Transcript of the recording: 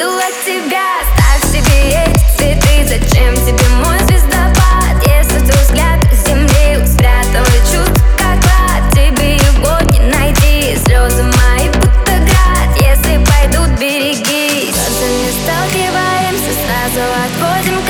забыла тебя Ставь себе эти цветы. Зачем тебе мой звездопад? Если твой взгляд к земле Спрятал и как лад Тебе его не найти Слезы мои будто град. Если пойдут берегись. Солнцем не сталкиваемся Сразу отводим